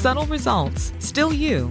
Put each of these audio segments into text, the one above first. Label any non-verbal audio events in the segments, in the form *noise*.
Subtle results, still you,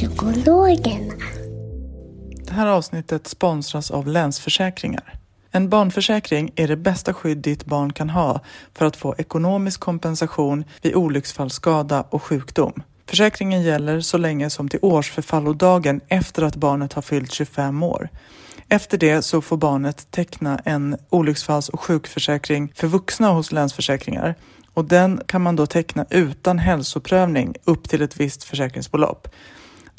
psykologerna. Det här avsnittet sponsras av Länsförsäkringar. En barnförsäkring är det bästa skydd ditt barn kan ha för att få ekonomisk kompensation vid olycksfallsskada och sjukdom. Försäkringen gäller så länge som till årsförfallodagen efter att barnet har fyllt 25 år. Efter det så får barnet teckna en olycksfalls och sjukförsäkring för vuxna hos Länsförsäkringar och den kan man då teckna utan hälsoprövning upp till ett visst försäkringsbelopp.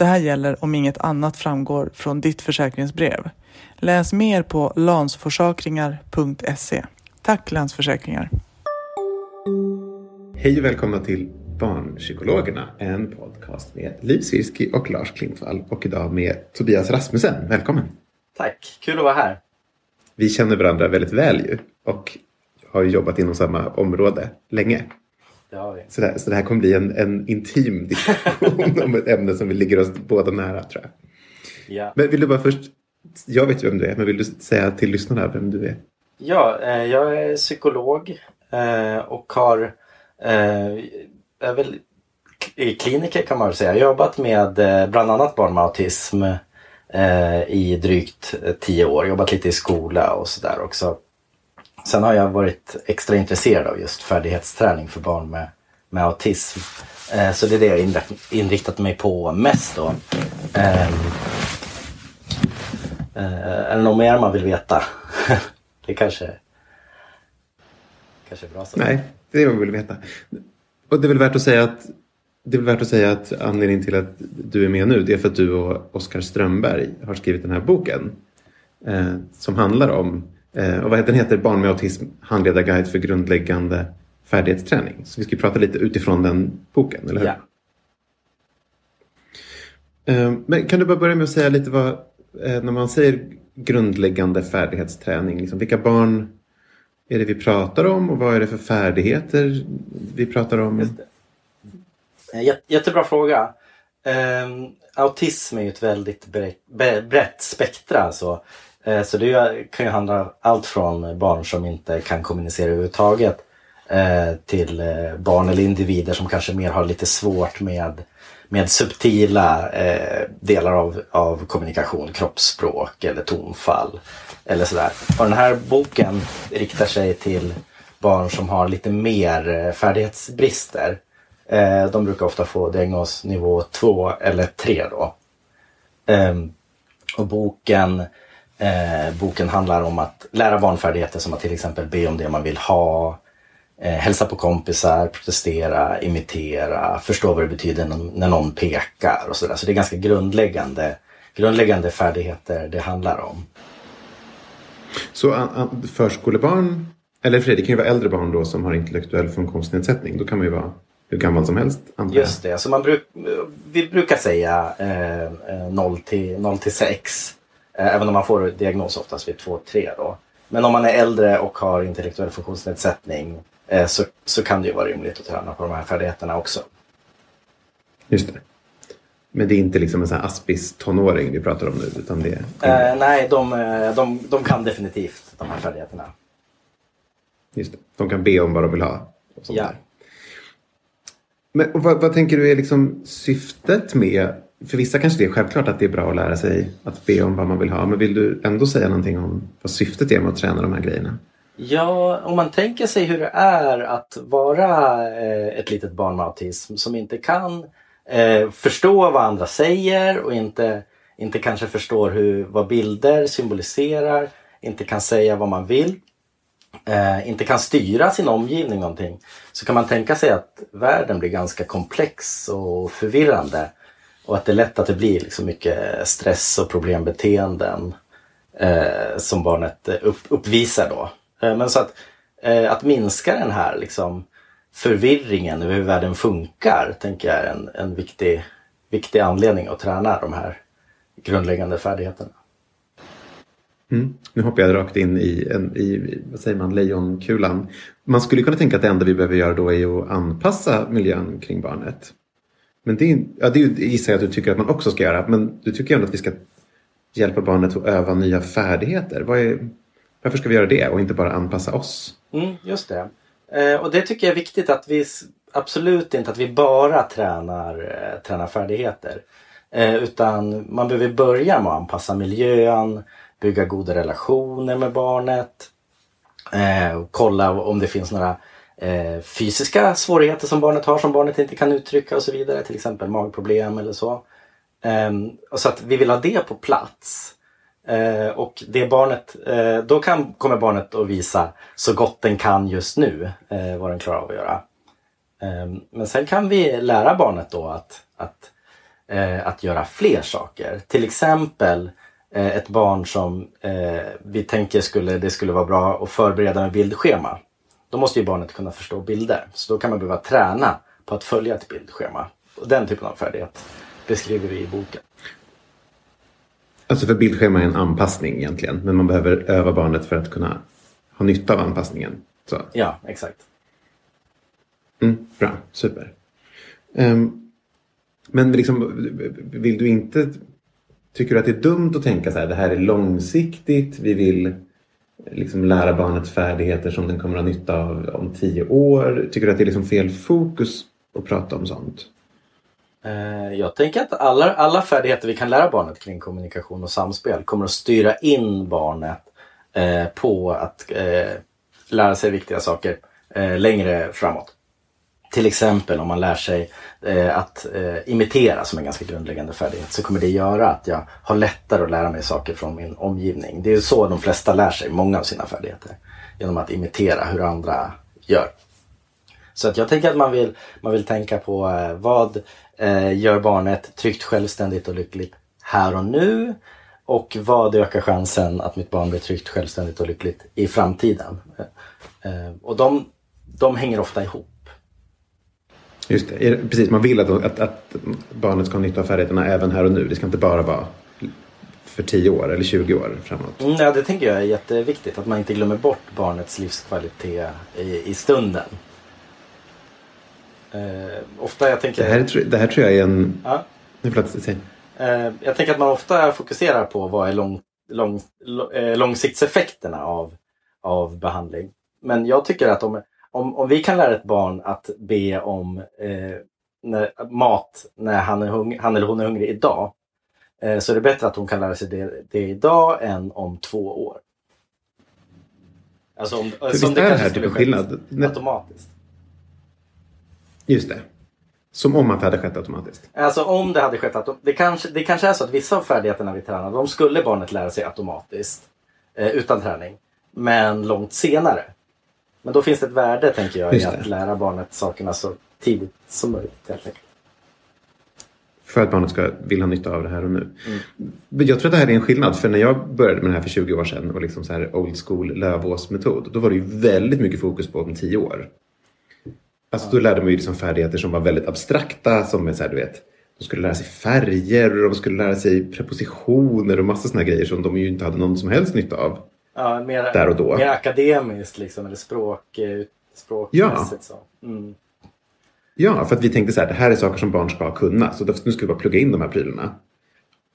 Det här gäller om inget annat framgår från ditt försäkringsbrev. Läs mer på lansforsakringar.se. Tack Länsförsäkringar! Hej och välkomna till Barnpsykologerna, en podcast med Liv Svirsky och Lars Klintvall och idag med Tobias Rasmussen. Välkommen! Tack, kul att vara här. Vi känner varandra väldigt väl ju och har jobbat inom samma område länge. Så det, här, så det här kommer bli en, en intim diskussion *laughs* om ett ämne som vi ligger oss båda nära tror jag. Ja, Men vill du bara först, jag vet ju vem du är, men vill du säga till lyssnarna vem du är? ja eh, jag är psykolog eh, och har eh, är väl i kliniker kan man väl säga. Jag har jobbat med bland annat barn med autism i drygt tio år. Jobbat lite i skola och sådär också. Sen har jag varit extra intresserad av just färdighetsträning för barn med, med autism. Eh, så det är det jag inriktat, mig på mest då. Ehm, eh, är det något mer man vill veta? *laughs* det kanske, kanske är bra så. Nej, det är vad man vill veta. Och det är väl värt att säga att det är värt att säga att anledningen till att du är med nu det är för att du och Oskar Strömberg har skrivit den här boken. Eh, som handlar om, och vad heter den heter, Barn med autism, handledarguide för grundläggande färdighetsträning. Så vi ska prata lite utifrån den boken, eller hur? Ja. Eh, men kan du bara börja med att säga lite vad, eh, när man säger grundläggande färdighetsträning, liksom, vilka barn är det vi pratar om och vad är det för färdigheter vi pratar om? Eh, Jättebra fråga. Ehm, autism är ju ett väldigt brett, brett spektra. Alltså. Eh, så det kan ju handla allt från barn som inte kan kommunicera överhuvudtaget eh, till eh, barn eller individer som kanske mer har lite svårt med, med subtila delar av, av kommunikation, kroppsspråk eller tonfall. Eller sådär. Och den här boken riktar sig till barn som har lite mer färdighetsbrister. De brukar ofta få diagnos nivå 2 eller 3 då. Ehm, och boken, eh, boken handlar om att lära barn färdigheter som att till exempel be om det man vill ha, eh, hälsa på kompisar, protestera, imitera, förstå vad det betyder när, någon pekar och sådär. Så det är ganska grundläggande, grundläggande färdigheter det handlar om. Så an, an, förskolebarn, eller för det, det kan ju vara äldre barn då som har intellektuell funktionsnedsättning. Då kan man ju vara hur gammal som helst. antar. Just det, så man bruk, vi brukar säga eh, eh, 0 till, 0 till 6. Eh, även om man får diagnos oftast vid 2-3 då. Men om man är äldre och har intellektuell funktionsnedsättning eh, så, så kan det ju vara rimligt att träna på de här färdigheterna också. Just det. Men det är inte liksom en sån här aspis tonåring vi pratar om nu. Utan det är, Eh, nej, de, eh, de, de kan definitivt de här färdigheterna. just det. De kan be om vad de vill ha. Ja. där. Men vad, vad tänker du är liksom syftet med... För vissa kanske det är självklart att det är bra att lära sig att be om vad man vill ha. Men vill du ändå säga någonting om vad syftet är med att träna de här grejerna? Ja, om man tänker sig hur det är att vara eh, ett litet barn med autism som inte kan eh, förstå vad andra säger och inte, inte kanske förstår hur, vad bilder symboliserar, inte kan säga vad man vill, eh, inte kan styra sin omgivning någonting. Så kan man tänka sig att världen blir ganska komplex och förvirrande. Och att det är lätt att det blir liksom mycket stress och problembeteenden eh, som barnet eh, upp, uppvisar då. Eh, men så att, eh, att minska den här liksom, förvirringen över hur världen funkar tänker jag är en, en viktig, viktig anledning att träna de här grundläggande färdigheterna. Mm. Nu hoppar jag rakt in i, en, i vad säger man, lejonkulan. Man skulle kunna tänka att det enda vi behöver göra då är att anpassa miljön kring barnet. Men det, är, ja, det gissar jag att du tycker att man också ska göra. Men du tycker ändå att vi ska hjälpa barnet att öva nya färdigheter. Vad är, varför ska vi göra det och inte bara anpassa oss? Mm, just det. Eh, och det tycker jag är viktigt att vi absolut inte att vi bara tränar, eh, tränar färdigheter. Eh, utan man behöver börja med att anpassa miljön, bygga goda relationer med barnet. Eh, och kolla om det finns några eh, fysiska svårigheter som barnet har som barnet inte kan uttrycka och så vidare. Till exempel magproblem eller så. Ehm, så att vi vill ha det på plats. Eh, och det barnet, eh, då kan, kommer barnet att visa så gott den kan just nu eh, vad den klarar av att göra. Ehm, men sen kan vi lära barnet då att, att, eh, att göra fler saker. Till exempel ett barn som vi tänker skulle, det skulle vara bra att förbereda med bildschema. Då måste ju barnet kunna förstå bilder. Så då kan man behöva träna på att följa ett bildschema. Och den typen av färdighet beskriver vi i boken. Alltså för bildschema är en anpassning egentligen. Men man behöver öva barnet för att kunna ha nytta av anpassningen. Så. Ja, exakt. Mm, bra, super. Ehm, men liksom, vill du inte... Tycker du att det är dumt att tänka så här, det här är långsiktigt, vi vill liksom lära barnet färdigheter som den kommer att ha nytta av om tio år? Tycker du att det är liksom fel fokus att prata om sånt? Eh, jag tänker att alla, alla färdigheter vi kan lära barnet kring kommunikation och samspel kommer att styra in barnet eh, på att eh, lära sig viktiga saker eh, längre framåt. Till exempel om man lär sig eh, att eh, imitera som en ganska grundläggande färdighet så kommer det göra att jag har lättare att lära mig saker från min omgivning. Det är så de flesta lär sig många av sina färdigheter. Genom att imitera hur andra gör. Så att jag tänker att man vill, man vill tänka på eh, vad eh, gör barnet tryggt, självständigt och lyckligt här och nu? Och vad ökar chansen att mitt barn blir tryggt, självständigt och lyckligt i framtiden? Eh, och de, de hänger ofta ihop. Just det, precis. Man vill att, att, att barnet ska ha nytta av färdigheterna även här och nu. Det ska inte bara vara för 10 år eller 20 år framåt. Mm, ja, det tänker jag är jätteviktigt. Att man inte glömmer bort barnets livskvalitet i, i stunden. Eh, ofta jag tänker... Det här, tror- det här tror jag är en... Ja. Nej, förlåt. Eh, jag tänker att man ofta fokuserar på vad är lång, lång, lång, eh, långsiktseffekterna av, av behandling. Men jag tycker att om, om, om vi kan lära ett barn att be om eh, när, mat när han, är hung, han eller hon är hungrig idag. Eh, så är det bättre att hon kan lära sig det, det idag än om två år. Alltså om, För som visst är det kanske här skulle typ en skett skillnad? Automatiskt. Just det. Som om att det hade skett automatiskt. Alltså om det hade skett autom- det kanske, det kanske är så att vissa av färdigheterna vi tränar, de skulle barnet lära sig automatiskt. Eh, utan träning. Men långt senare. Men då finns det ett värde, tänker jag, i att lära barnet sakerna så tidigt som möjligt. Helt enkelt. För att barnet ska vilja ha nytta av det här och nu. Men jag tror att det här är en skillnad. För när jag började med det här för 20 år sedan och liksom så här old school Lövås-metod. Då var det ju väldigt mycket fokus på om 10 år. Alltså då lärde man ju liksom färdigheter som var väldigt abstrakta. Som är så här, du vet, de skulle lära sig färger och de skulle lära sig prepositioner och massa sådana grejer som de ju inte hade någon som helst nytta av. Ja, mer, Där och då. mer akademiskt liksom, eller språk, eh, språkmässigt. Så. Mm. Ja, för att vi tänkte så här, det här är saker som barn ska kunna. Så nu ska vi bara plugga in de här prylarna.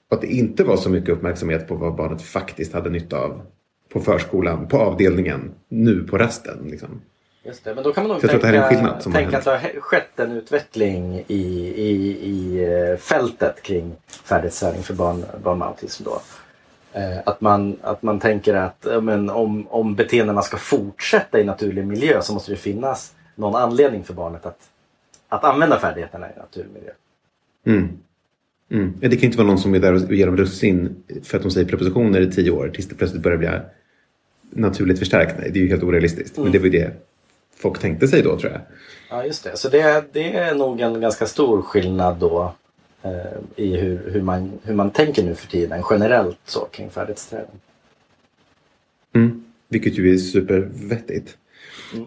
Och att det inte var så mycket uppmärksamhet på vad barnet faktiskt hade nytta av på förskolan, på avdelningen, nu på rasten. Liksom. Just det, men då kan man nog Jag tror att tänka, skillnad som har tänka att det har skett en utveckling i, i, i eh, fältet kring färdighetsträning för barn, barn med autism. Då. Eh, Att man, att man tänker att men om, om beteendena ska fortsätta i naturlig miljö så måste det finnas någon anledning för barnet att, att använda färdigheterna i naturlig miljö. Mm. Mm. Det kan inte vara någon som är där och ger dem russin för att de säger prepositioner i tio år tills det plötsligt börjar bli naturligt förstärkt. Nej, det är ju helt orealistiskt. Men det var ju det folk tänkte sig då tror jag. Ja, just det. Så det, det är nog en ganska stor skillnad då i hur, hur, man, hur man tänker nu för tiden generellt så kring färdighetsträning. Mm. Vilket ju är supervettigt.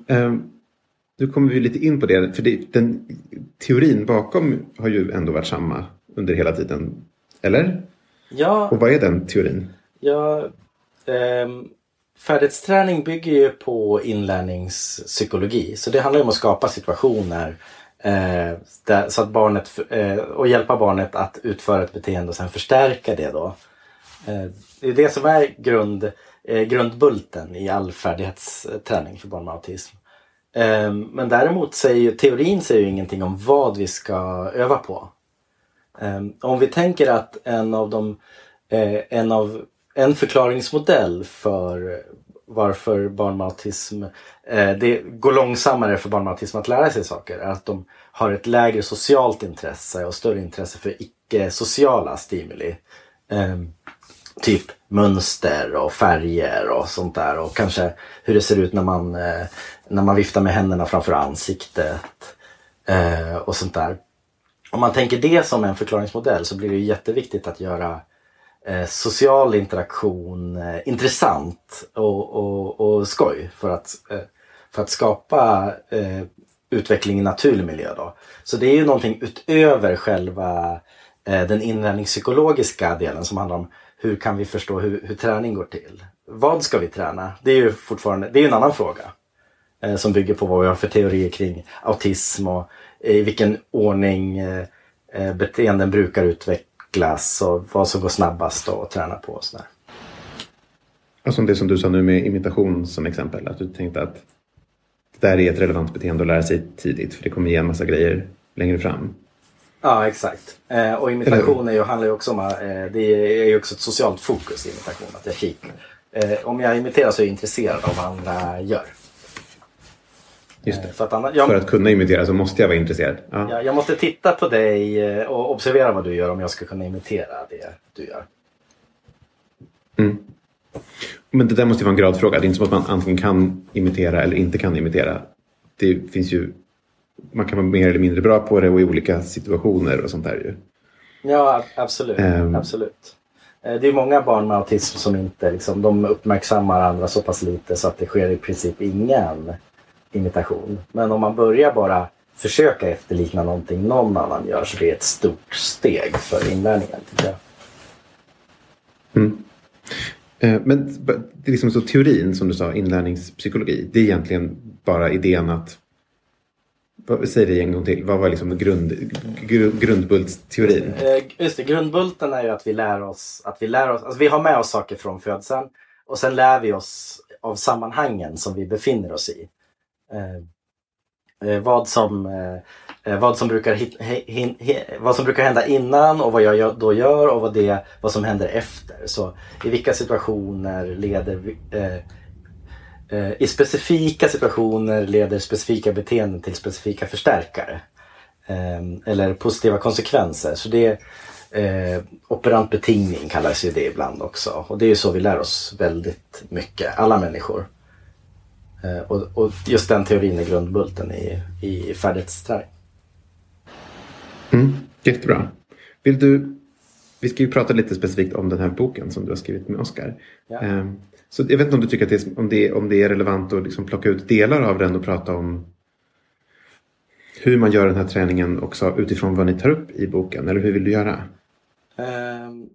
Um, nu kommer vi lite in på det. För det, den teorin bakom har ju ändå varit samma under hela tiden. Eller? Ja, Och vad är den teorin? Ja, ehm, färdighetsträning bygger ju på inlärningspsykologi. Så det handlar om att skapa situationer eh, där, så att barnet, eh, och hjälpa barnet att utföra ett beteende och sen förstärka det då. Eh, det är det som är grund, eh, grundbulten i all färdighetsträning för barn med autism. Eh, men däremot säger ju, teorin säger ju ingenting om vad vi ska öva på. Eh, om vi tänker att en av de eh, en, av, en förklaringsmodell för varför barn med autism eh, det går långsammare för barn med autism att lära sig saker är att de har ett lägre socialt intresse och större intresse för icke-sociala stimuli. Eh, typ mönster och färger och sånt där och kanske hur det ser ut när man, eh, när man viftar med händerna framför ansiktet eh, och sånt där om man tänker det som en förklaringsmodell så blir det jätteviktigt att göra eh, Eh, social interaktion eh, intressant och, och, och skoj för att, eh, för att skapa eh, utveckling i naturlig miljö. Då. Så det är ju någonting utöver själva eh, den inlärningspsykologiska delen som handlar om hur kan vi förstå hur, hur träning går till? Vad ska vi träna? Det är ju fortfarande det är en annan fråga eh, som bygger på vad vi har för teorier kring autism och i vilken ordning eh, eh beteenden brukar utvecklas och vad som går snabbast att träna på. Och sådär. Som det som du sa nu med imitation som exempel. Att du tänkte att det där är ett relevant beteende att lära sig tidigt. För det kommer ge en massa grejer längre fram. Ja, exakt. Eh, och imitation är ju, handlar ju också om, eh, det är ju också ett socialt fokus i imitation. Att jag kikar. Eh, om jag imiterar så är jag intresserad av vad andra gör. Just det. Eh, För att, annars, jag, För att kunna imitera så måste jag vara intresserad. Ja. jag, jag måste titta på dig eh, och observera vad du gör om jag ska kunna imitera det du gör. Mm. Men det där måste ju vara en gradfråga. Det är inte som att man antingen kan imitera eller inte kan imitera. Det finns ju... Man kan vara mer eller mindre bra på det och i olika situationer och sånt där ju. Ja, absolut. Ehm. absolut. Eh, Det är många barn med autism som inte liksom, de uppmärksammar andra så pass lite så att det sker i princip ingen imitation. Men om man börjar bara försöka efterlikna någonting någon annan gör så det är ett stort steg för inlärningen. Tycker jag. Mm. Eh, Men det är liksom så teorin som du sa, inlärningspsykologi. Det är egentligen bara idén att... Säg det en gång till. Vad var liksom grund, gru- grundbultsteorin? Eh, Just det, grundbulten är ju att vi lär oss, att vi lär oss, alltså vi har med oss saker från födseln och sen lär vi oss av sammanhangen som vi befinner oss i. Eh, eh, vad, som, eh, eh, vad, som brukar hit, hin, hin, vad som brukar hända innan och vad jag då gör och vad, det, vad som händer efter. Så i vilka situationer leder eh, eh, I specifika situationer leder specifika beteenden till specifika förstärkare. Eh, eller positiva konsekvenser. Så det eh, Operant betingning kallas ju det ibland också. Och det är ju så vi lär oss väldigt mycket, alla människor. Eh, och, och just den teorin är grundbulten i, i färdighetsträning. Mm, jättebra. Vill du... Vi ska ju prata lite specifikt om den här boken som du har skrivit med Oskar. Ja. Ehm, Så jag vet inte om du tycker att det är, om det, om det är relevant att liksom plocka ut delar av den och prata om hur man gör den här träningen också utifrån vad ni tar upp i boken? Eller hur vill du göra? Ehm,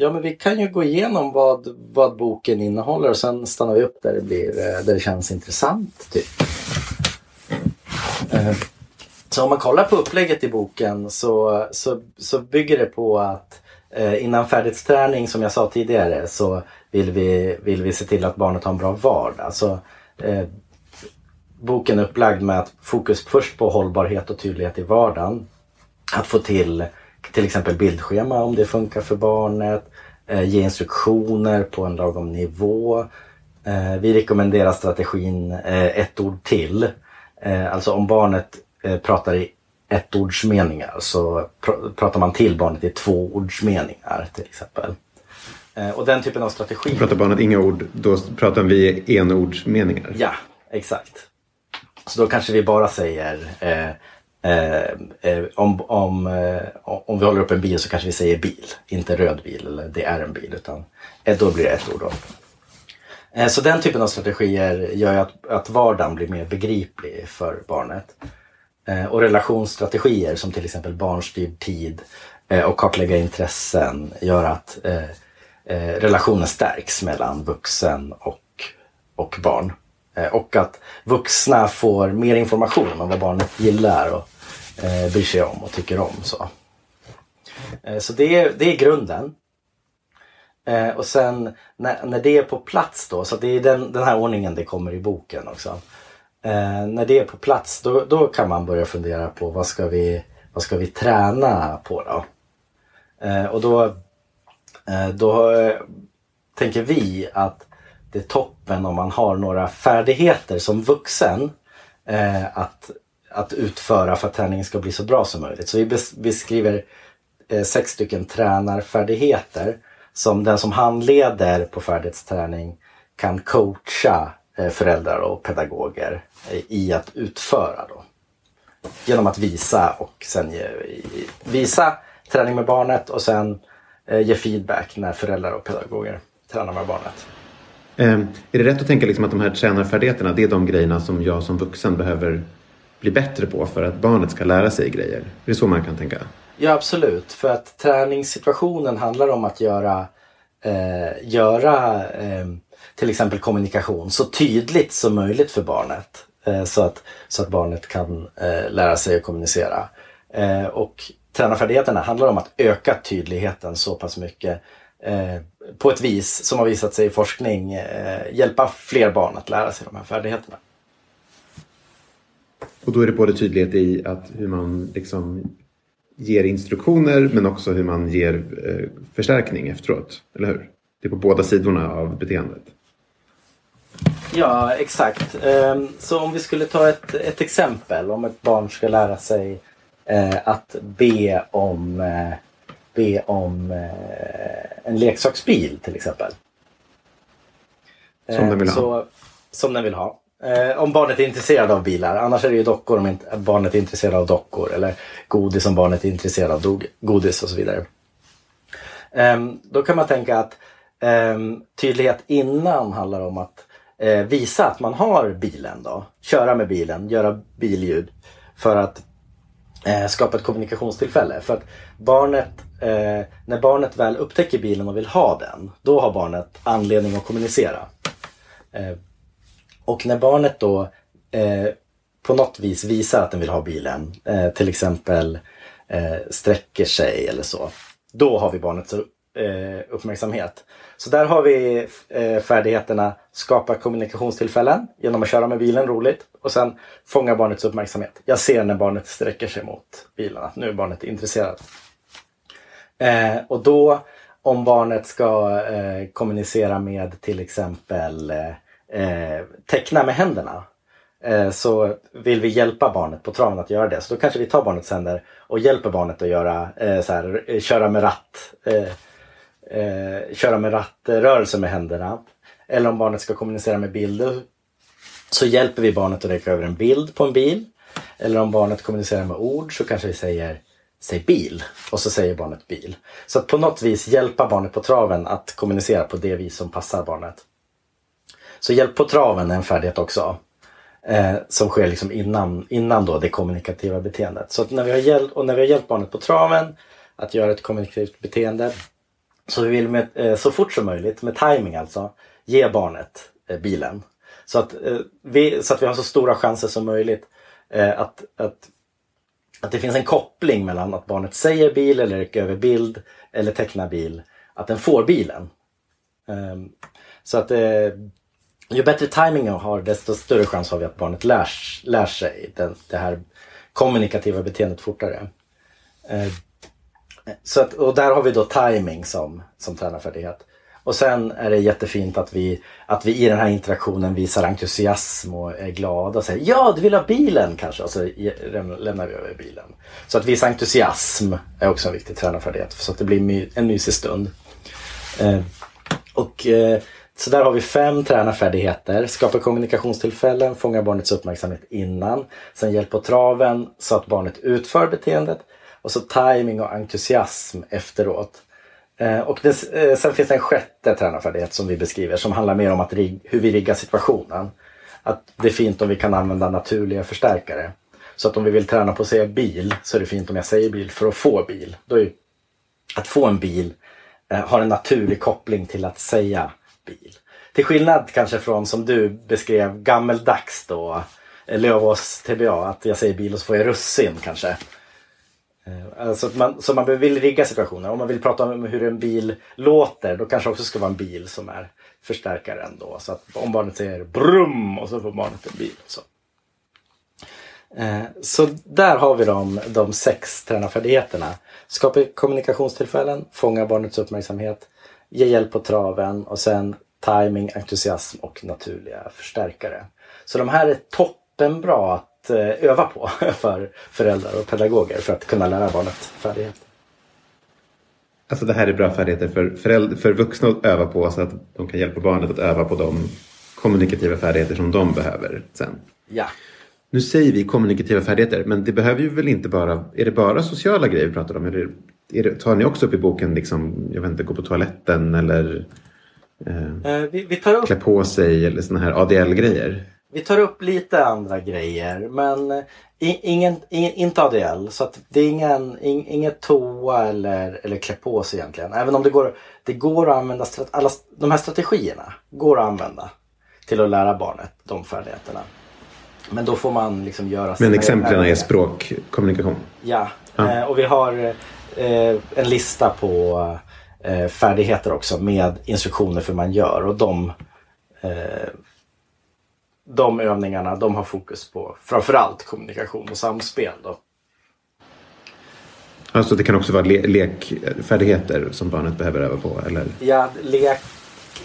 Ja, men vi kan ju gå igenom vad, vad boken innehåller och sen stannar vi upp där det, blir, eh, där det känns intressant. Typ. Eh, så om man kollar på upplägget i boken så, så, så bygger det på att eh, innan färdighetsträning, som jag sa tidigare, så vill vi, vill vi se till att barnet har en bra vardag. Så, eh, boken är upplagd med att fokus först på hållbarhet och tydlighet i vardagen. Att få till till exempel bildschema om det funkar för barnet. Eh, ge instruktioner på en lagom nivå. Eh, vi rekommenderar strategin eh, ett ord till. Alltså om barnet pratar i ettordsmeningar så pr pratar man till barnet i tvåordsmeningar till exempel. Och den typen av strategi. Pratar barnet inga ord, då pratar vi enordsmeningar. Ja, exakt. Så då kanske vi bara säger eh, Eh, eh, om, om, eh, om vi håller upp en bil så kanske vi säger bil, inte röd bil eller det är en bil. Utan eh, då blir det ett ord. Då. Eh, så den typen av strategier gör ju att, att vardagen blir mer begriplig för barnet. Eh, och relationsstrategier som till exempel barnstyrd tid eh, och kartlägga intressen gör att eh, eh, relationen stärks mellan vuxen och, och barn. Eh, och att vuxna får mer information om vad barnet gillar och eh, bryr sig om och tycker om. Så, eh, så det, är, det är grunden. Eh, och sen när, när det är på plats då, så det är den, den här ordningen det kommer i boken också. Eh, när det är på plats då, då kan man börja fundera på vad ska vi, vad ska vi träna på då? Eh, och då, eh, då tänker vi att det är toppen om man har några färdigheter som vuxen eh, att, att utföra för att träningen ska bli så bra som möjligt. Så vi beskriver eh, sex stycken tränarfärdigheter som den som handleder på färdighetsträning kan coacha eh, föräldrar och pedagoger eh, i att utföra. Då. Genom att visa och sen ge, visa träning med barnet och sen eh, ge feedback när föräldrar och pedagoger tränar med barnet. Eh, är det rätt att tänka liksom att de här tränarfärdigheterna, det är de grejerna som jag som vuxen behöver bli bättre på för att barnet ska lära sig grejer? Är det så man kan tänka? Ja absolut, för att träningssituationen handlar om att göra, eh, göra eh, till exempel kommunikation så tydligt som möjligt för barnet. Eh, så, att, så att barnet kan eh, lära sig att kommunicera. Eh, och tränarfärdigheterna handlar om att öka tydligheten så pass mycket eh, på ett vis som har visat sig i forskning eh, hjälpa fler barn att lära sig de här färdigheterna. Och då är det både tydlighet i att hur man liksom ger instruktioner men också hur man ger eh, förstärkning efteråt. Eller hur? Det är på båda sidorna av beteendet. Ja, exakt. Ehm, Så om vi skulle ta ett, ett exempel. Om ett barn ska lära sig eh, att be om, eh, be om eh, en leksaksbil till exempel. Som den vill ha. Så, som den vill ha. Eh, om barnet är intresserad av bilar. Annars är det ju dockor om inte barnet är intresserad av dockor. Eller godis om barnet är intresserad av godis och så vidare. Ehm, då kan man tänka att ehm, tydlighet innan handlar om att eh, visa att man har bilen. Då. Köra med bilen, göra billjud. För att eh, skapa ett kommunikationstillfälle. För att barnet, eh, när barnet väl upptäcker bilen och vill ha den, då har barnet anledning att kommunicera. Eh, och när barnet då eh, på något vis visar att den vill ha bilen, eh, till exempel eh, sträcker sig eller så, då har vi barnets eh, uppmärksamhet. Så där har vi eh, färdigheterna skapa kommunikationstillfällen genom att köra med bilen roligt och sen fånga barnets uppmärksamhet. Jag ser när barnet sträcker sig mot bilen att nu är barnet intresserat. Eh, och då om barnet ska eh, kommunicera med till exempel eh, eh, teckna med händerna eh, så vill vi hjälpa barnet på traven att göra det. Så då kanske vi tar barnets händer och hjälper barnet att göra eh, så här, eh, köra med ratt. Eh, eh, köra med rattrörelse med händerna. Eller om barnet ska kommunicera med bilder så hjälper vi barnet att räcka över en bild på en bil. Eller om barnet kommunicerar med ord så kanske vi säger Säg bil och så säger barnet bil. Så att på något vis hjälpa barnet på traven att kommunicera på det vis som passar barnet. Så hjälp på traven är en färdighet också. Eh, som sker liksom innan, innan då det kommunikativa beteendet. Så att när vi har hjälpt, och när vi har hjälpt barnet på traven att göra ett kommunikativt beteende så vi vill med, eh, så fort som möjligt, med timing alltså, ge barnet eh, bilen. Så att, eh, vi, så att vi har så stora chanser som möjligt eh, att, att, att det finns en koppling mellan att barnet säger bil eller rycker över bild eller tecknar bil, att den får bilen. Um, så att eh, ju bättre timing jag har desto större chans har vi att barnet lär, lär sig den, det här kommunikativa beteendet fortare. Eh, så att, och där har vi då timing som, som tränarfärdighet. Och sen är det jättefint att vi, att vi i den här interaktionen visar entusiasm och är glada och säger ja du vill ha bilen kanske och så lämnar vi över bilen. Så att visa entusiasm är också en viktig tränarfärdighet så att det blir en mysig stund. Eh, och eh, så där har vi fem tränarfärdigheter. Skapa kommunikationstillfällen, fånga barnets uppmärksamhet innan. Sen hjälp på traven så att barnet utför beteendet. Och så timing och entusiasm efteråt. Eh, och det, eh, sen finns det en sjätte tränarfärdighet som vi beskriver som handlar mer om att rig, hur vi riggar situationen. Att det är fint om vi kan använda naturliga förstärkare. Så att om vi vill träna på att säga bil så är det fint om jag säger bil för att få bil. Då är, att få en bil eh, har en naturlig koppling till att säga bil. Till skillnad kanske från som du beskrev gammeldags då eh, Lövås TBA, att jag säger bil och så får jag russin kanske. Eh, alltså man, så man vill rigga situationer. Om man vill prata om hur en bil låter då kanske också ska vara en bil som är förstärkaren då. Så att om barnet säger brum och så får barnet en bil. Så, eh, så där har vi de, de sex tränarfärdigheterna. Skapa kommunikationstillfällen, fånga barnets uppmärksamhet, ge hjälp på traven och sen timing, entusiasm och naturliga förstärkare. Så de här är toppenbra att eh, öva på *laughs* för föräldrar och pedagoger för att kunna lära barnet färdigheter. Alltså det här är bra färdigheter för, föräldrar, för vuxna att öva på så att de kan hjälpa barnet att öva på de kommunikativa färdigheter som de behöver sen. Ja. Nu säger vi kommunikativa färdigheter, men det behöver ju väl inte bara... Är det bara sociala grejer vi pratar om? Eller är det, tar ni också upp i boken, liksom, jag vet inte, gå på toaletten eller eh, eh vi, vi tar upp... klä på sig eller sådana här ADL-grejer? Vi tar upp lite andra grejer men ingen, ingen, inte ADL. Så att det är ingen, inget toa eller, eller klä på sig egentligen. Även om det går, det går att använda, alla de här strategierna går att använda till att lära barnet de färdigheterna. Men då får man liksom göra Men exemplen är språkkommunikation? Ja, ja. Eh, och vi har eh, en lista på eh, färdigheter också med instruktioner för hur man gör och de eh, de övningarna de har fokus på framförallt kommunikation och samspel. Då. Alltså det kan också vara le lekfärdigheter som barnet behöver öva på? Eller? Ja, lek,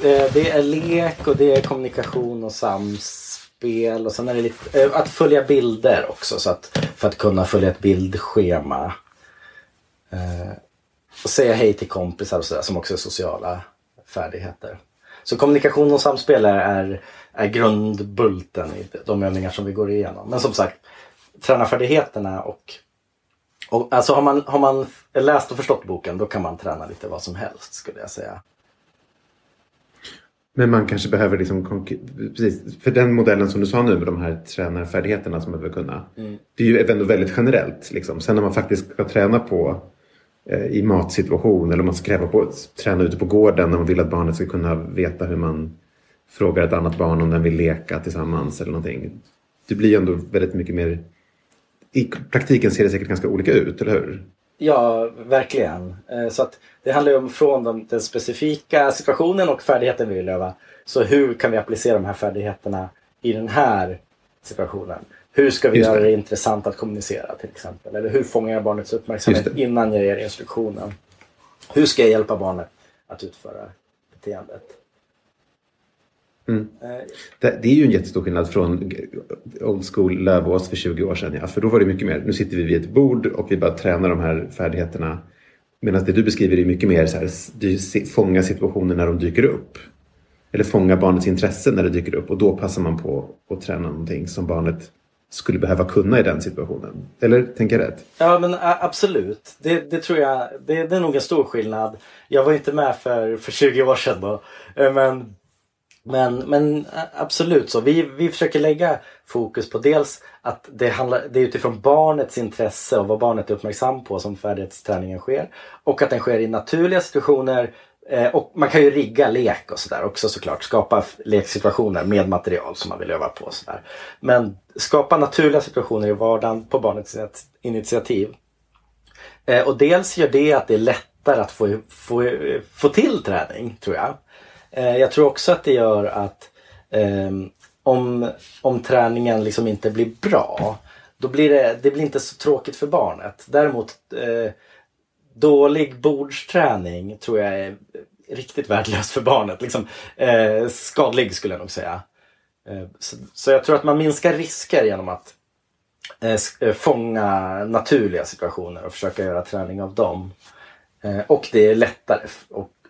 eh, det är lek och det är kommunikation och samspel. Och sen är det lite, eh, att följa bilder också så att, för att kunna följa ett bildschema. Eh, och säga hej till kompisar och sådär som också är sociala färdigheter. Så kommunikation och samspel är, är grundbulten i de övningar som vi går igenom. Men som sagt, tränarfärdigheterna och, och alltså har man, har man läst och förstått boken då kan man träna lite vad som helst skulle jag säga. Men man kanske behöver liksom, precis, för den modellen som du sa nu med de här tränarfärdigheterna som man behöver kunna. Mm. Det är ju ändå väldigt generellt. Liksom. Sen när man faktiskt ska träna på eh, i matsituation eller om man ska på träna ute på gården när man vill att barnet ska kunna veta hur man frågar ett annat barn om den vill leka tillsammans eller någonting. Det blir ändå väldigt mycket mer... I praktiken ser det säkert ganska olika ut, eller hur? Ja, verkligen. Eh, så att det handlar ju om från den specifika situationen och färdigheten vi vill öva. Så hur kan vi applicera de här färdigheterna i den här situationen? Hur ska vi Just göra det. det intressant att kommunicera till exempel? Eller hur fångar jag barnets uppmärksamhet innan jag ger instruktionen? Hur ska jag hjälpa barnet att utföra beteendet? Mm. Det, det, är ju en jättestor skillnad från old school Lövås för 20 år sedan. Ja. För då var det mycket mer, nu sitter vi vid ett bord och vi bara tränar de här färdigheterna. Medan det du beskriver är mycket mer så här, du fånga situationer när de dyker upp. Eller fånga barnets intresse när det dyker upp och då passar man på att träna någonting som barnet skulle behöva kunna i den situationen. Eller tänker jag rätt? Ja men absolut. Det, det tror jag, det, det, är nog en stor skillnad. Jag var inte med för, för 20 år sedan då. Eh, men men, men absolut så. Vi, vi försöker lägga fokus på dels att det, handlar, det är utifrån barnets intresse och vad barnet är uppmärksam på som färdighetsträningen sker. Och att den sker i naturliga situationer Eh, och man kan ju rigga lek och sådär också såklart. Skapa leksituationer med material som man vill öva på. Och så där. Men skapa naturliga situationer i vardagen på barnets initiativ. Eh, och dels gör det att det är lättare att få, få, få till träning, tror jag. Eh, jag tror också att det gör att eh, om, om träningen liksom inte blir bra, då blir det, det blir inte så tråkigt för barnet. Däremot eh, dålig bordsträning tror jag är riktigt värdelös för barnet. Liksom, eh, skadlig skulle jag nog säga. Eh, så, så, jag tror att man minskar risker genom att eh, eh fånga naturliga situationer och försöka göra träning av dem. Eh, och det är lättare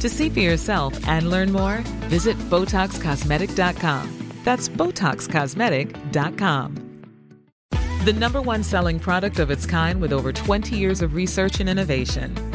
To see for yourself and learn more, visit BotoxCosmetic.com. That's BotoxCosmetic.com. The number one selling product of its kind with over 20 years of research and innovation.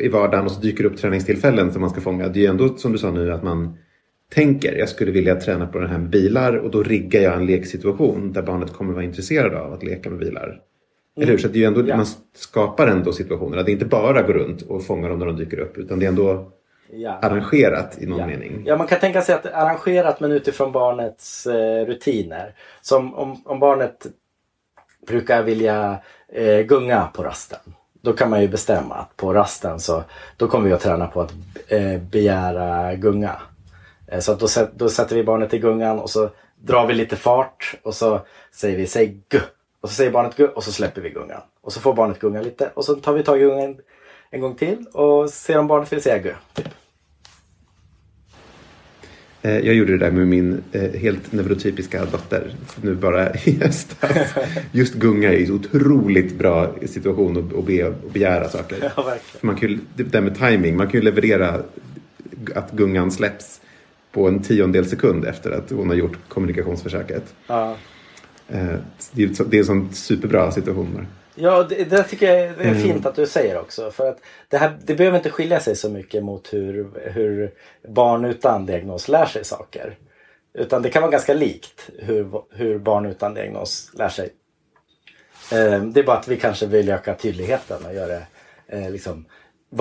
i vardagen och så dyker upp träningstillfällen som man ska fånga. Det är ju ändå som du sa nu att man tänker jag skulle vilja träna på den här med bilar och då riggar jag en leksituation där barnet kommer vara intresserad av att leka med bilar. Mm. Eller hur? Så det är ändå, ja. man skapar ändå situationer. Att det inte bara går runt och fångar dem när de dyker upp utan det är ändå ja. arrangerat i någon ja. mening. Ja, man kan tänka sig att arrangerat men utifrån barnets eh, rutiner. Som om, om barnet brukar vilja eh, gunga på rasten. Då kan man ju bestämma att på rasten så då kommer vi att träna på att eh, begära gunga. Eh, så att då, då sätter vi barnet i gungan och så drar vi lite fart och så säger vi säg gu. Och så säger barnet gu och så släpper vi gungan. Och så får barnet gunga lite och så tar vi tag i gungan en gång till och ser om barnet vill säga gu. Typ. Eh, jag gjorde det där med min eh, helt neurotypiska dotter nu bara *laughs* i höstas. Just gunga är en otroligt bra situation att, be, att begära saker. Ja, man kan ju, det där med timing, man kan ju leverera att gungan släpps på en tiondel sekund efter att hon har gjort kommunikationsförsöket. Ja. Eh, det är en sån superbra situation. Ja, det, det tycker jag är mm. fint att du säger också. För att det, här, det behöver inte skilja sig så mycket mot hur, hur barn utan diagnos lär sig saker. Utan det kan vara ganska likt hur, hur barn utan diagnos lär sig. Eh, det är bara att vi kanske vill öka tydligheten och göra eh, liksom,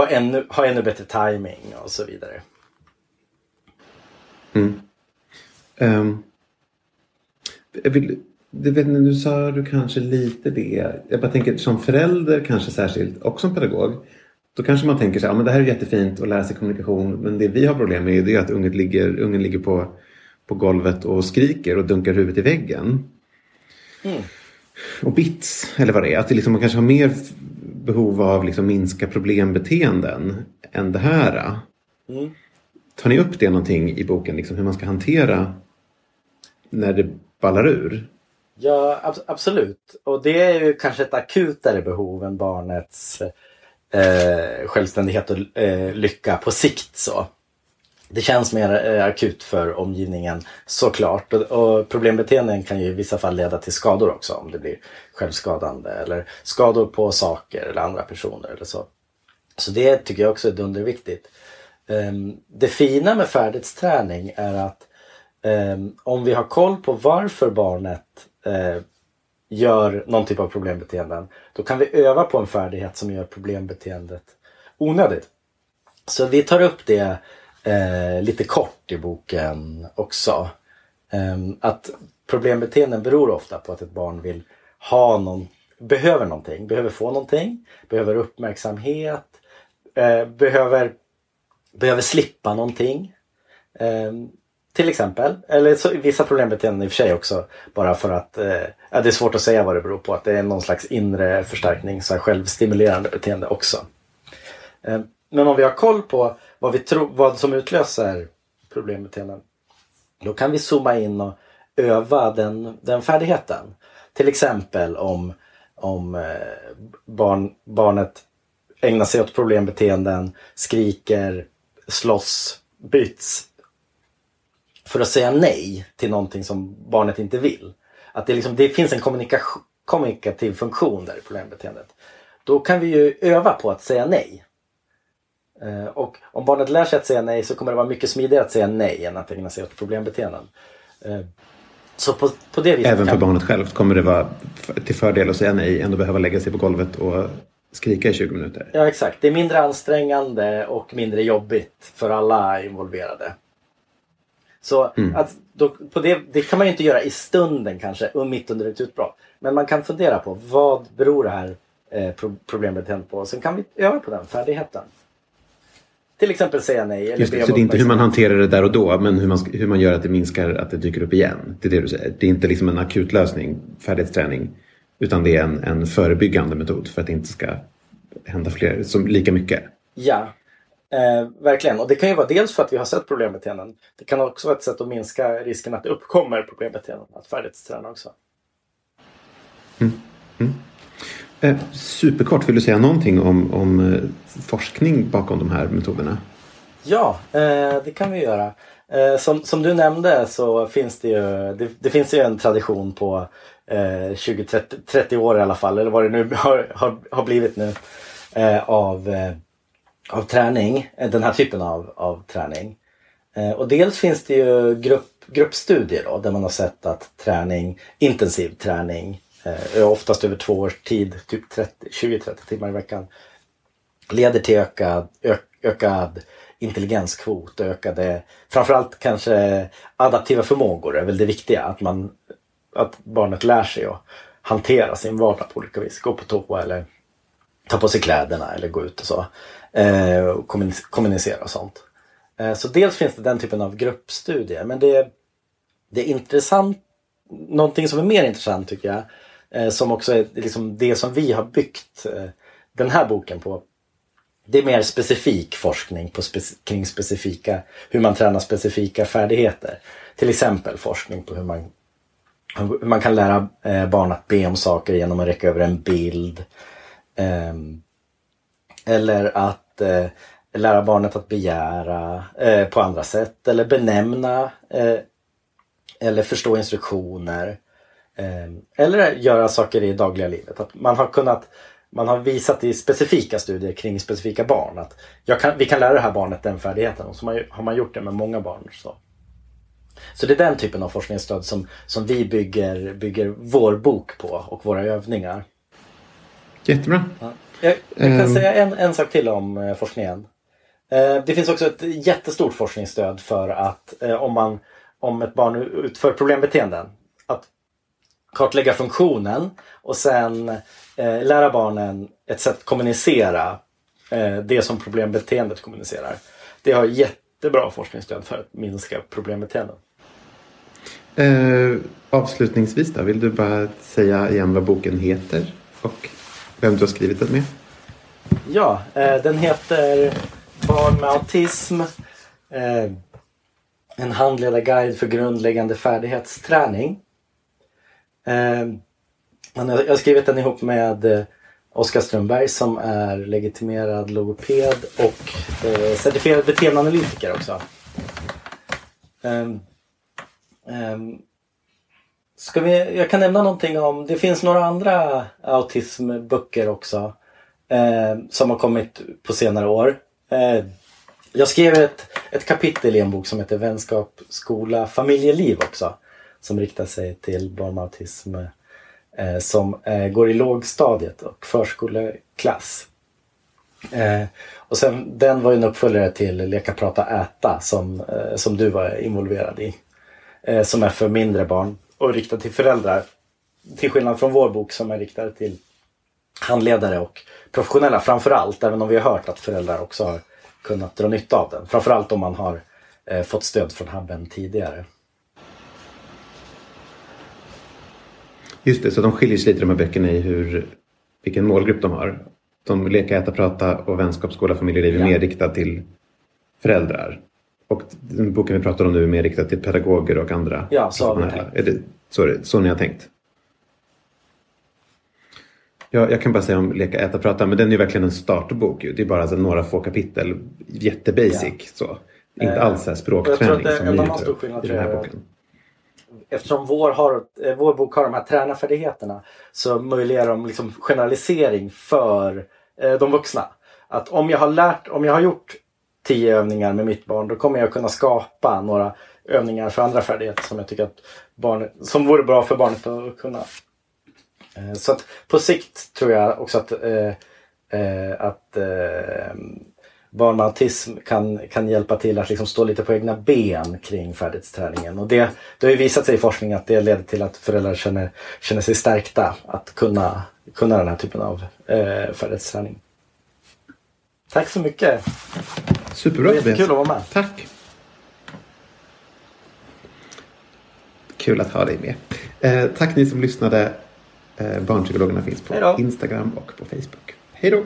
ännu, ha ännu bättre timing och så vidare. Mm. Um, jag vill det vet, nu sa du kanske lite det. Jag bara tänker som förälder kanske särskilt och som pedagog. Då kanske man tänker så här, ja, men det här är jättefint att lära sig kommunikation men det vi har problem med är att ungen ligger, ungen ligger på, på golvet och skriker och dunkar huvudet i väggen. Och bits, eller vad det är. Att det liksom, man kanske har mer behov av liksom minska problembeteenden än det här. Tar ni upp det någonting i boken, liksom, hur man ska hantera när det ballar ur? Ja, ab- absolut. Och det är ju kanske ett akutare behov än barnets eh, självständighet och eh, lycka på sikt. så. Det känns mer eh, akut för omgivningen såklart. Och, och problembeteenden kan ju i vissa fall leda till skador också om det blir självskadande eller skador på saker eller andra personer eller så. Så det tycker jag också är dunderviktigt. Ehm, det fina med färdighetsträning är att ehm, om vi har koll på varför barnet eh, gör någon typ av problembeteenden, då kan vi öva på en färdighet som gör problembeteendet onödigt. Så vi tar upp det eh, lite kort i boken också. Eh, att problembeteenden beror ofta på att ett barn vill ha någon, behöver någonting, behöver få någonting, behöver uppmärksamhet, eh, behöver, behöver slippa någonting. Ehm, till exempel, eller så, vissa problembeteenden i och för sig också bara för att eh, det är svårt att säga vad det beror på. Att det är någon slags inre förstärkning, så här självstimulerande beteende också. Eh, Men om vi har koll på vad, vi tror, vad som utlöser problembeteenden. Då kan vi zooma in och öva den, den färdigheten. Till exempel om, om eh, barn, barnet ägnar sig åt problembeteenden, skriker, slåss, byts. För att säga nej till någonting som barnet inte vill. Att det, liksom, det finns en kommunikation, kommunikativ funktion där i problembeteendet. Då kan vi ju öva på att säga nej. Eh, Och om barnet lär sig att säga nej så kommer det vara mycket smidigare att säga nej än att ägna sig åt problembeteenden. Eh, Så på, på det viset Även för kan- barnet självt kommer det vara till fördel att säga nej än att behöva lägga sig på golvet och skrika i 20 minuter. Ja exakt, det är mindre ansträngande och mindre jobbigt för alla involverade. Så att då, på det, det kan man ju inte göra i stunden kanske, och mitt under ett utbrott. Men man kan fundera på vad beror det här eh, pro- problembeteendet på? Sen kan vi öva på den färdigheten. Till exempel säga nej. Eller Just be det, så det är inte hur man hanterar det där och då, men hur man, hur man gör att det minskar att det dyker upp igen. Det är det du säger. Det är inte liksom en akut lösning, färdighetsträning, utan det är en, en förebyggande metod för att det inte ska hända fler, som lika mycket. Ja, eh, verkligen. Och det kan ju vara dels för att vi har sett problembeteenden. Det kan också vara ett sätt att minska risken att det uppkommer problembeteenden. Att färdighetsträna också. Eh, superkort, vill du säga någonting om, om eh, forskning bakom de här metoderna? Ja, eh, det kan vi göra. Eh, som, som du nämnde så finns det ju, det, det finns ju en tradition på eh, 20-30 år i alla fall, eller vad det nu har, har, har blivit nu, eh, av, eh, av träning, eh, den här typen av, av träning. Eh, och dels finns det ju grupp, gruppstudier då, där man har sett att träning, intensiv träning, eh, oftast över två års tid, typ 20-30 timmar i veckan, leder till ökad, ö, ökad intelligenskvot och ökade, framförallt kanske adaptiva förmågor är väl det viktiga. Att, man, att barnet lär sig att hantera sin vardag på olika vis. Gå på toa eller ta på sig kläderna eller gå ut och så. Eh, och kommunicera och sånt. Eh, så dels finns det den typen av gruppstudier. Men det, det är intressant, någonting som är mer intressant tycker jag. Eh, som också är liksom det som vi har byggt eh, den här boken på. Det är mer specifik forskning på spec- kring specifika, hur man tränar specifika färdigheter. Till exempel forskning på hur man, hur man kan lära eh, barn att be om saker genom att räcka över en bild. Ehm, eller att eh, lära barnet att begära eh, på andra sätt. Eller benämna. Eh, eller förstå instruktioner. Eh, eller göra saker i dagliga livet. Att man har kunnat man har visat i specifika studier kring specifika barn att jag kan, vi kan lära det här barnet den färdigheten. Och så har man, gjort det med många barn. Så, så det är den typen av forskningsstöd som, som vi bygger, bygger vår bok på och våra övningar. Jättebra. Jag, jag kan Ehm. säga en, en sak till om eh, forskningen. Eh, det finns också ett jättestort forskningsstöd för att eh, om, man, om ett barn utför problembeteenden. Att kartlägga funktionen och sen lära barnen ett sätt att kommunicera det som problembeteendet kommunicerar. Det har jättebra forskningsstöd för att minska problembeteenden. Eh, avslutningsvis då, vill du bara säga igen vad boken heter och vem du har skrivit den med? Ja, eh, den heter Barn med autism. Eh, en handledarguide för grundläggande färdighetsträning. Eh, jag har skrivit den ihop med eh, Oskar Strömberg som är legitimerad logoped och eh, certifierad beteendeanalytiker också. Um, um, ska vi, jag kan nämna någonting om, det finns några andra autismböcker också eh, som har kommit på senare år. Eh, jag skrev ett, ett kapitel i en bok som heter Vänskap, skola, familjeliv också. Som riktar sig till barn med autism eh, som eh, går i lågstadiet och förskoleklass. Eh, och sen, den var en uppföljare till Leka, prata, äta som, eh, som du var involverad i. Eh, som är för mindre barn och riktad till föräldrar. Till skillnad från vår bok som är riktad till handledare och professionella framförallt. Även om vi har hört att föräldrar också har kunnat dra nytta av den. Framförallt om man har eh, fått stöd från Habben tidigare. Just det, så de skiljer sig lite de här böckerna i hur, vilken målgrupp de har. De Leka, äta, prata och Vänskapsskola, familjeliv är ja. mer riktad till föräldrar. Och den boken vi pratar om nu är mer riktad till pedagoger och andra ja, så är det så, är det, så ni har tänkt? Ja, jag kan bara säga om Leka, äta, prata, men den är verkligen en startbok. Det är bara alltså några få kapitel. Jättebasic ja. så. Inte eh, alls så här språkträning som ni gör i den här boken eftersom vår, har, eh, vår bok har de här tränarfärdigheterna så möjliggör de liksom generalisering för eh, de vuxna. Att om jag har lärt, om jag har gjort tio övningar med mitt barn då kommer jag kunna skapa några övningar för andra färdigheter som jag tycker att barnet, som vore bra för barnet att kunna. Eh, så att på sikt tror jag också att, eh, eh att eh, barn med autism kan, kan hjälpa till att liksom stå lite på egna ben kring färdighetsträningen. Och det, det har ju visat sig i forskning att det leder till att föräldrar känner, känner sig stärkta att kunna, kunna den här typen av eh, färdighetsträning. Tack så mycket! Superbra Tobias! Jättekul att vara med. Tack! Kul att ha dig med. Eh, tack ni som lyssnade. Eh, Barnpsykologerna finns på Instagram och på Facebook. Hej då!